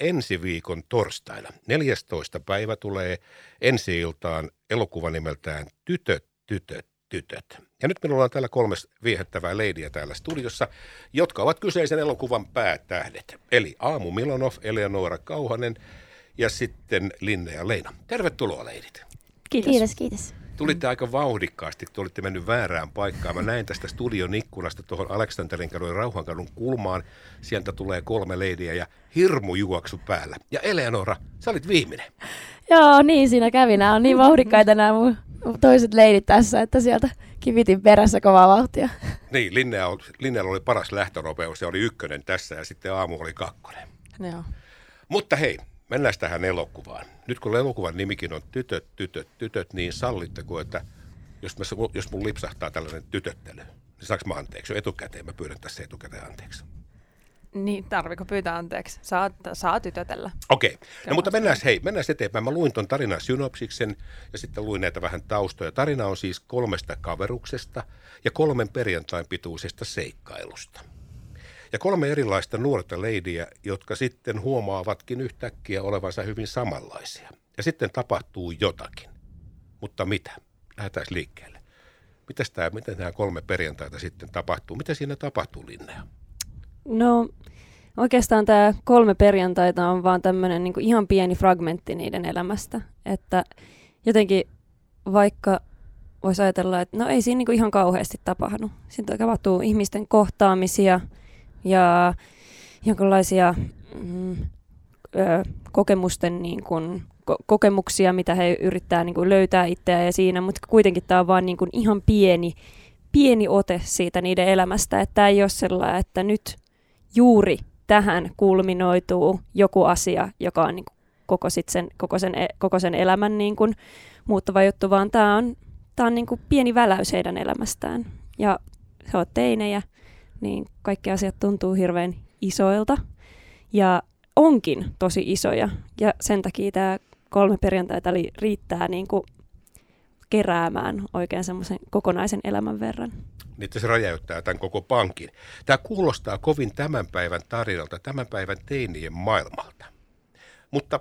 ensi viikon torstaina. 14. päivä tulee ensi iltaan elokuva nimeltään Tytöt, tytöt, tytöt. Ja nyt minulla on täällä kolme viehättävää leidiä täällä studiossa, jotka ovat kyseisen elokuvan päätähdet. Eli Aamu Milonov, Eleonora Kauhanen ja sitten Linne ja Leina. Tervetuloa leidit. Kiitos. Kiitos, kiitos. Tulitte aika vauhdikkaasti, te olitte mennyt väärään paikkaan. Mä näin tästä studion ikkunasta tuohon Aleksanterin kadun ja Rauhankadun kulmaan. Sieltä tulee kolme leidiä ja hirmu juoksu päällä. Ja Eleonora, sä olit viimeinen. Joo, niin siinä kävi. Nämä on niin vauhdikkaita nämä mun toiset leidit tässä, että sieltä kivitin perässä kovaa vauhtia. Niin, Linnealla oli paras lähtönopeus ja oli ykkönen tässä ja sitten aamu oli kakkonen. Joo. Mutta hei, mennään tähän elokuvaan. Nyt kun elokuvan nimikin on Tytöt, tytöt, tytöt, niin sallitteko, että jos, mä, jos mun lipsahtaa tällainen tytöttely, niin saanko mä anteeksi? Jo etukäteen mä pyydän tässä etukäteen anteeksi. Niin, tarviko pyytää anteeksi? Saa, saa tytötellä. Okei, okay. no mutta mennään, hei, mennään eteenpäin. Mä luin ton tarinan synopsiksen ja sitten luin näitä vähän taustoja. Tarina on siis kolmesta kaveruksesta ja kolmen perjantain pituisesta seikkailusta. Ja kolme erilaista nuorta leidiä, jotka sitten huomaavatkin yhtäkkiä olevansa hyvin samanlaisia. Ja sitten tapahtuu jotakin. Mutta mitä? Lähdetään liikkeelle. Mitäs tämä, miten nämä kolme perjantaita sitten tapahtuu? Mitä siinä tapahtuu, Linnea? No oikeastaan tämä kolme perjantaita on vaan tämmöinen niin ihan pieni fragmentti niiden elämästä. Että jotenkin vaikka voisi ajatella, että no ei siinä niin ihan kauheasti tapahdu. Siinä tapahtuu ihmisten kohtaamisia ja jonkinlaisia mm, ö, kokemusten niin kuin, ko- kokemuksia, mitä he yrittää niin löytää itseään ja siinä, mutta kuitenkin tämä on vaan niin kuin ihan pieni, pieni ote siitä niiden elämästä, että tämä ei ole sellainen, että nyt juuri tähän kulminoituu joku asia, joka on niin kuin koko, sit sen, koko, sen, e, koko sen elämän niin kuin muuttava juttu, vaan tämä on, tää on niin kuin pieni väläys heidän elämästään. Ja he ovat teinejä, niin kaikki asiat tuntuu hirveän isoilta ja onkin tosi isoja. Ja sen takia tämä kolme perjantaita eli riittää niin kuin keräämään oikein semmoisen kokonaisen elämän verran niin se räjäyttää tämän koko pankin. Tämä kuulostaa kovin tämän päivän tarinalta, tämän päivän teinien maailmalta. Mutta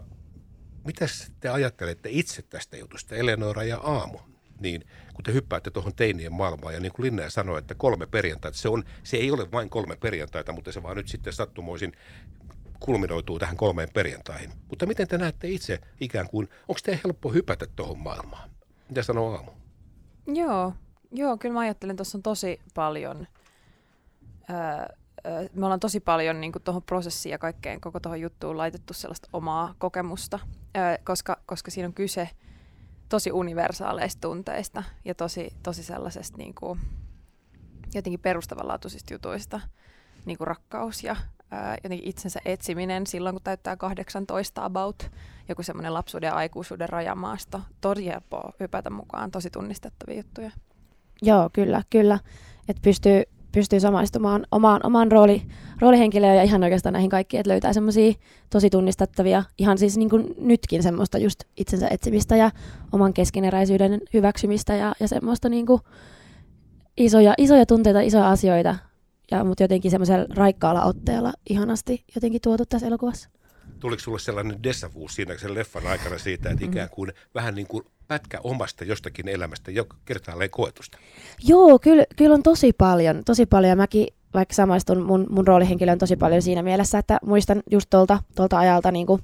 mitä te ajattelette itse tästä jutusta, Eleonora ja Aamu? Niin kun te hyppäätte tuohon teinien maailmaan, ja niin kuin Linnea sanoi, että kolme perjantaita, se, on, se ei ole vain kolme perjantaita, mutta se vaan nyt sitten sattumoisin kulminoituu tähän kolmeen perjantaihin. Mutta miten te näette itse ikään kuin, onko te helppo hypätä tuohon maailmaan? Mitä sanoo Aamu? Joo, Joo, kyllä mä ajattelen, että tuossa on tosi paljon, öö, me ollaan tosi paljon niin tuohon prosessiin ja kaikkeen koko tuohon juttuun laitettu sellaista omaa kokemusta, öö, koska, koska siinä on kyse tosi universaaleista tunteista ja tosi, tosi sellaisesta niin kuin, jotenkin perustavanlaatuisista jutuista, niin kuin rakkaus ja ää, jotenkin itsensä etsiminen silloin, kun täyttää 18 about, joku semmoinen lapsuuden ja aikuisuuden rajamaasto. Tosi helppoa hypätä mukaan, tosi tunnistettavia juttuja. Joo, kyllä, kyllä. Että pystyy, pystyy samaistumaan omaan, omaan rooli, roolihenkilöön ja ihan oikeastaan näihin kaikkiin, että löytää semmoisia tosi tunnistettavia, ihan siis niin kuin nytkin semmoista just itsensä etsimistä ja oman keskeneräisyyden hyväksymistä ja, ja semmoista niin kuin isoja, isoja tunteita, isoja asioita, ja, mutta jotenkin semmoisella raikkaalla otteella ihanasti jotenkin tuotu tässä elokuvassa. Tuliko sulle sellainen desavuus siinä sen leffan aikana siitä, että ikään kuin mm. vähän niin kuin pätkä omasta jostakin elämästä jo kertaalleen koetusta? Joo, kyllä, kyllä on tosi paljon, tosi paljon. Mäkin vaikka samaistun mun, mun roolihenkilön tosi paljon siinä mielessä, että muistan just tuolta, tuolta ajalta niin kuin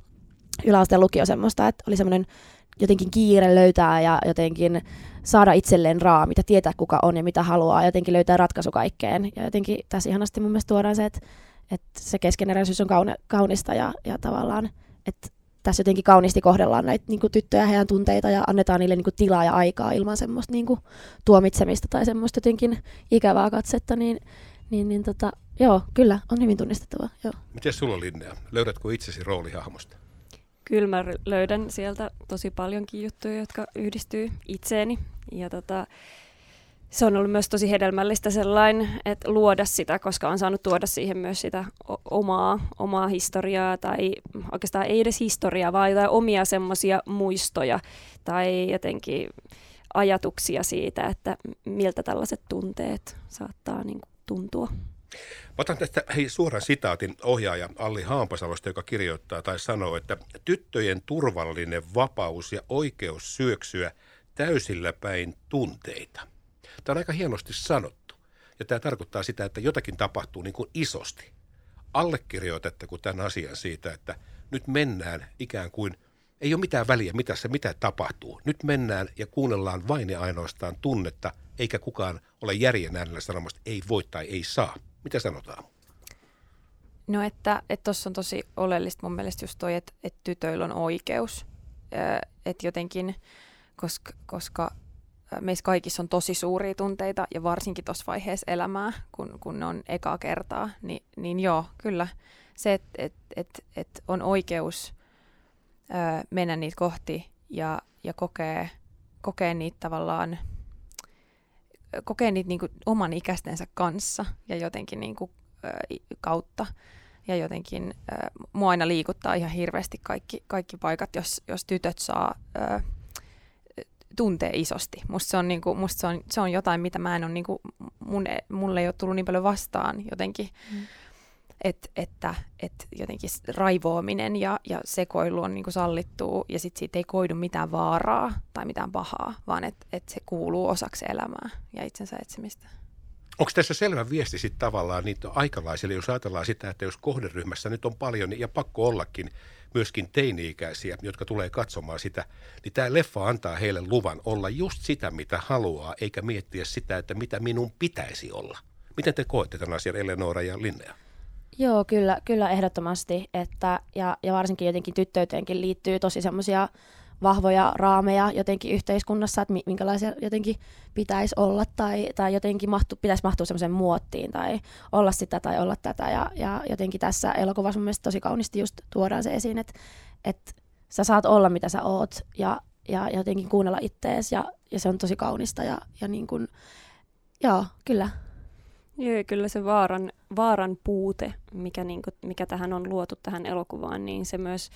yläasteen lukio semmoista, että oli semmoinen jotenkin kiire löytää ja jotenkin saada itselleen raamit ja tietää kuka on ja mitä haluaa, jotenkin löytää ratkaisu kaikkeen. Ja jotenkin tässä ihanasti mun mielestä tuodaan se, että, että se keskeneräisyys on kaunista ja, ja tavallaan, että tässä jotenkin kauniisti kohdellaan näitä niin kuin tyttöjä heidän tunteita ja annetaan niille niin kuin tilaa ja aikaa ilman semmoista niin kuin tuomitsemista tai semmoista jotenkin ikävää katsetta, niin, niin, niin tota, joo, kyllä, on hyvin tunnistettava. Joo. Miten sulla Linnea? Löydätkö itsesi roolihahmosta? Kyllä mä löydän sieltä tosi paljonkin juttuja, jotka yhdistyy itseeni. Ja tota, se on ollut myös tosi hedelmällistä sellainen, että luoda sitä, koska on saanut tuoda siihen myös sitä omaa, omaa historiaa, tai oikeastaan ei edes historiaa, vaan jotain omia semmoisia muistoja, tai jotenkin ajatuksia siitä, että miltä tällaiset tunteet saattaa niin kuin tuntua. Mä otan tästä hei, suoran sitaatin ohjaaja Alli Haampasalosta, joka kirjoittaa tai sanoo, että tyttöjen turvallinen vapaus ja oikeus syöksyä täysillä päin tunteita. Tämä on aika hienosti sanottu. Ja tämä tarkoittaa sitä, että jotakin tapahtuu niin kuin isosti. Allekirjoitatteko tämän asian siitä, että nyt mennään ikään kuin, ei ole mitään väliä, mitä se mitä tapahtuu. Nyt mennään ja kuunnellaan vain ja ainoastaan tunnetta, eikä kukaan ole järjen äänellä sanomassa, ei voi tai ei saa. Mitä sanotaan? No että tuossa on tosi oleellista mun mielestä just toi, että, että tytöillä on oikeus. Että jotenkin, koska, koska meissä kaikissa on tosi suuria tunteita ja varsinkin tuossa vaiheessa elämää, kun, kun ne on ekaa kertaa, niin, niin joo, kyllä se, että et, et, et on oikeus ö, mennä niitä kohti ja, ja kokee, kokee niitä tavallaan, kokee niitä niinku oman ikäistensä kanssa ja jotenkin niinku, ö, kautta. Ja jotenkin ö, mua aina liikuttaa ihan hirveästi kaikki, kaikki paikat, jos, jos tytöt saa ö, tuntee isosti. Musta se on, niinku, musta se on, se on jotain, mitä mä en ole, niinku, mun, mulle ei ole tullut niin paljon vastaan jotenkin. Mm. Et, että et jotenkin raivoaminen ja, ja sekoilu on niinku sallittua ja sit siitä ei koidu mitään vaaraa tai mitään pahaa, vaan että et se kuuluu osaksi elämää ja itsensä etsimistä. Onko tässä selvä viesti sitten tavallaan niitä aikalaisille, jos ajatellaan sitä, että jos kohderyhmässä nyt on paljon ja pakko ollakin myöskin teini-ikäisiä, jotka tulee katsomaan sitä, niin tämä leffa antaa heille luvan olla just sitä, mitä haluaa, eikä miettiä sitä, että mitä minun pitäisi olla. Miten te koette tämän asian, Eleonora ja Linnea? Joo, kyllä, kyllä ehdottomasti. Että, ja, ja varsinkin jotenkin tyttöyteenkin liittyy tosi semmoisia vahvoja raameja jotenkin yhteiskunnassa, että minkälaisia jotenkin pitäisi olla tai, tai jotenkin mahtu, pitäisi mahtua semmoiseen muottiin tai olla sitä tai olla tätä. Ja, ja jotenkin tässä elokuvassa mun mielestä tosi kauniisti just tuodaan se esiin, että, että sä saat olla mitä sä oot ja, ja jotenkin kuunnella ittees ja, ja se on tosi kaunista ja, ja niin kuin, joo, kyllä. Joo, kyllä se vaaran, vaaran puute, mikä, niin kuin, mikä tähän on luotu tähän elokuvaan, niin se myös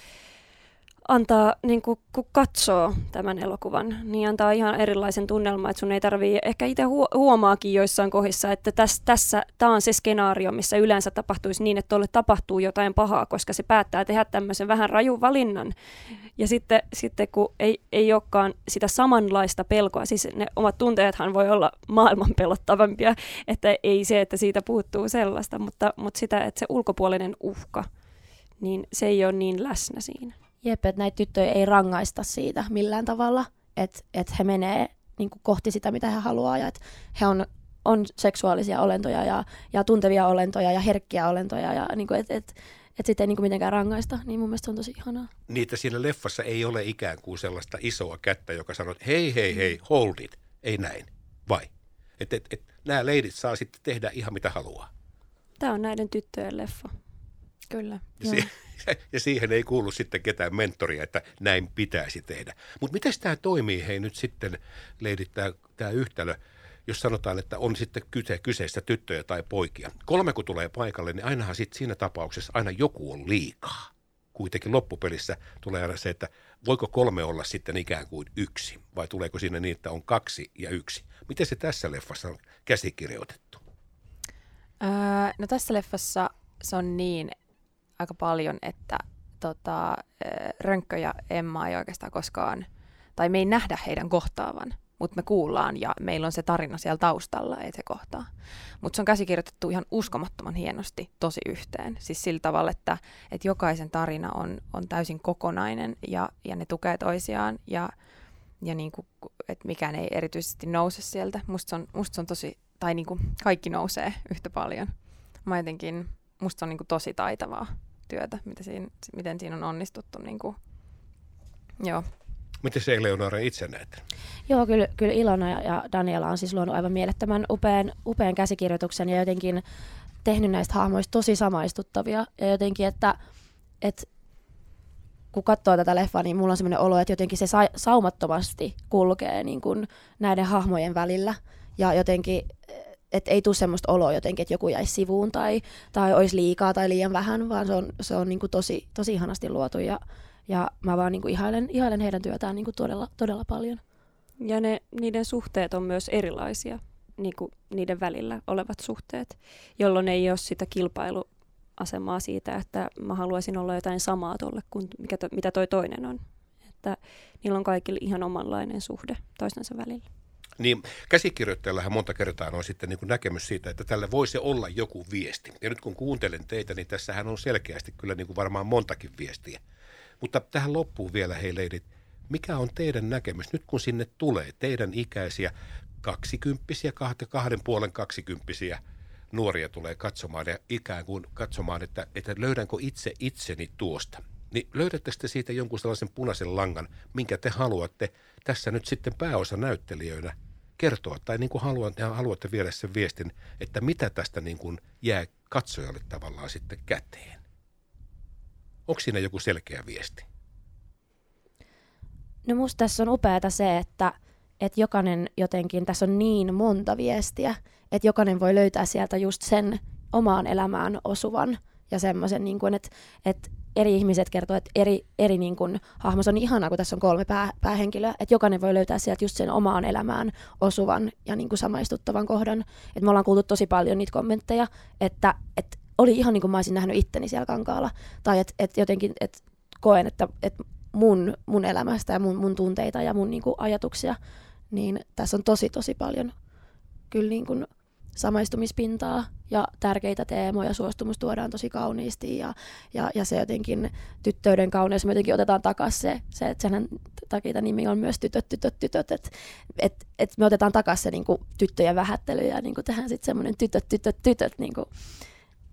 antaa, niin kun, kun katsoo tämän elokuvan, niin antaa ihan erilaisen tunnelman, että sun ei tarvii, ehkä itse huomaakin joissain kohdissa, että täs, tässä tämä on se skenaario, missä yleensä tapahtuisi niin, että tuolle tapahtuu jotain pahaa, koska se päättää tehdä tämmöisen vähän rajun valinnan. Ja sitten, sitten kun ei, ei olekaan sitä samanlaista pelkoa, siis ne omat tunteethan voi olla maailman pelottavampia, että ei se, että siitä puuttuu sellaista, mutta, mutta sitä, että se ulkopuolinen uhka, niin se ei ole niin läsnä siinä. Jep, että näitä tyttöjä ei rangaista siitä millään tavalla, että et he menee niin kuin kohti sitä, mitä he haluaa ja että he on, on seksuaalisia olentoja ja, ja tuntevia olentoja ja herkkiä olentoja ja niin kuin, et, et, et sitten ei niin kuin mitenkään rangaista, niin mun mielestä se on tosi ihanaa. Niitä siinä leffassa ei ole ikään kuin sellaista isoa kättä, joka sanoo, että hei, hei, hei, hold it. Ei näin. Vai? Että et, et, nämä leidit saa sitten tehdä ihan mitä haluaa. Tämä on näiden tyttöjen leffa. Kyllä. Ja, si- ja siihen ei kuulu sitten ketään mentoria, että näin pitäisi tehdä. Mutta miten tämä toimii hei nyt sitten, leidit, tämä yhtälö, jos sanotaan, että on sitten kyse, kyseistä tyttöjä tai poikia. Kolme kun tulee paikalle, niin ainahan sitten siinä tapauksessa aina joku on liikaa. Kuitenkin loppupelissä tulee aina se, että voiko kolme olla sitten ikään kuin yksi, vai tuleeko siinä niin, että on kaksi ja yksi. Miten se tässä leffassa on käsikirjoitettu? Öö, no tässä leffassa se on niin, aika paljon, että tota, Rönkkö ja Emma ei oikeastaan koskaan, tai me ei nähdä heidän kohtaavan, mutta me kuullaan ja meillä on se tarina siellä taustalla, että se kohtaa. Mutta se on käsikirjoitettu ihan uskomattoman hienosti tosi yhteen. Siis sillä tavalla, että, että jokaisen tarina on, on täysin kokonainen ja, ja ne tukee toisiaan ja, ja niin kuin, että mikään ei erityisesti nouse sieltä. Musta se on, musta se on tosi, tai niin kuin kaikki nousee yhtä paljon. Mä jotenkin, musta se on niin kuin tosi taitavaa työtä, mitä siinä, miten siinä on onnistuttu. Niin kuin, joo. Miten se Eleonora itse näet? Joo, kyllä, kyllä Ilona ja Daniela on siis luonut aivan mielettömän upean, upean käsikirjoituksen ja jotenkin tehnyt näistä hahmoista tosi samaistuttavia. Ja jotenkin, että, että kun katsoo tätä leffaa, niin mulla on sellainen olo, että jotenkin se sa- saumattomasti kulkee niin kuin näiden hahmojen välillä. Ja jotenkin että ei tule semmoista oloa jotenkin, että joku jäisi sivuun tai, tai olisi liikaa tai liian vähän, vaan se on, se on niin kuin tosi, tosi ihanasti luotu ja, ja mä vaan niin kuin ihailen, ihailen heidän työtään niin kuin todella, todella paljon. Ja ne, niiden suhteet on myös erilaisia. niin kuin niiden välillä olevat suhteet, jolloin ei ole sitä kilpailuasemaa siitä, että mä haluaisin olla jotain samaa tuolle kuin mikä to, mitä toi toinen on. Että niillä on kaikille ihan omanlainen suhde toistensa välillä. Niin käsikirjoittajallahan monta kertaa on sitten niin kuin näkemys siitä, että tällä voisi olla joku viesti. Ja nyt kun kuuntelen teitä, niin tässähän on selkeästi kyllä niin kuin varmaan montakin viestiä. Mutta tähän loppuu vielä, hei leidit, mikä on teidän näkemys nyt kun sinne tulee teidän ikäisiä kaksikymppisiä, kahden, puolen kaksikymppisiä nuoria tulee katsomaan ja ikään kuin katsomaan, että, että löydänkö itse itseni tuosta. Niin löydätte sitten siitä jonkun sellaisen punaisen langan, minkä te haluatte tässä nyt sitten pääosa näyttelijöinä kertoa, tai niin kuin haluatte, haluatte viedä sen viestin, että mitä tästä niin kuin jää katsojalle tavallaan sitten käteen. Onko siinä joku selkeä viesti? No musta tässä on upeata se, että, että jokainen jotenkin, tässä on niin monta viestiä, että jokainen voi löytää sieltä just sen omaan elämään osuvan ja semmoisen, niin kuin, että, että eri ihmiset kertoo, että eri, eri niin kuin, hahmo, se on ihanaa, kun tässä on kolme pää, päähenkilöä, että jokainen voi löytää sieltä just sen omaan elämään osuvan ja niin kuin samaistuttavan kohdan. Et me ollaan kuultu tosi paljon niitä kommentteja, että, että oli ihan niin kuin mä olisin nähnyt itteni siellä kankaalla. Tai että et jotenkin et koen, että et mun, mun elämästä ja mun, mun tunteita ja mun niin kuin ajatuksia, niin tässä on tosi tosi paljon kyllä niin kuin samaistumispintaa ja tärkeitä teemoja. Suostumus tuodaan tosi kauniisti ja, ja, ja se jotenkin tyttöyden kauneus, me jotenkin otetaan takaisin se, se että senhän takia nimi on myös tytöt, tytöt, tytöt, että et, et me otetaan takaisin se niin kuin, tyttöjen vähättely ja niin kuin, tehdään sitten semmoinen tytöt, tytöt, tytöt, niin kuin,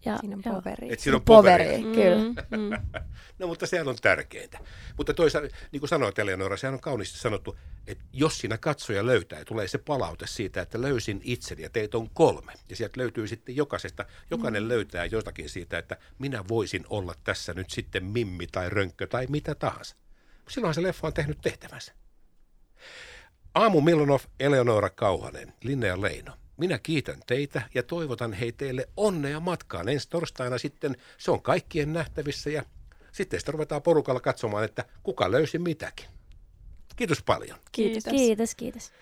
ja, siinä on poveri. Et siinä on poveri. poveri mm, kyllä. Mm. no mutta sehän on tärkeintä. Mutta toisaalta, niin kuin sanoit Eleonora, sehän on kauniisti sanottu, että jos siinä katsoja löytää ja tulee se palaute siitä, että löysin itseni ja teitä on kolme. Ja sieltä löytyy sitten jokaisesta, jokainen mm. löytää jotakin siitä, että minä voisin olla tässä nyt sitten Mimmi tai Rönkkö tai mitä tahansa. Silloin se leffa on tehnyt tehtävänsä. Aamu Milonov, Eleonora Kauhanen, Linnea Leino minä kiitän teitä ja toivotan hei teille onnea matkaan. Ensi torstaina sitten se on kaikkien nähtävissä ja sitten sitä ruvetaan porukalla katsomaan, että kuka löysi mitäkin. Kiitos paljon. Kiitos. Kiitos, kiitos.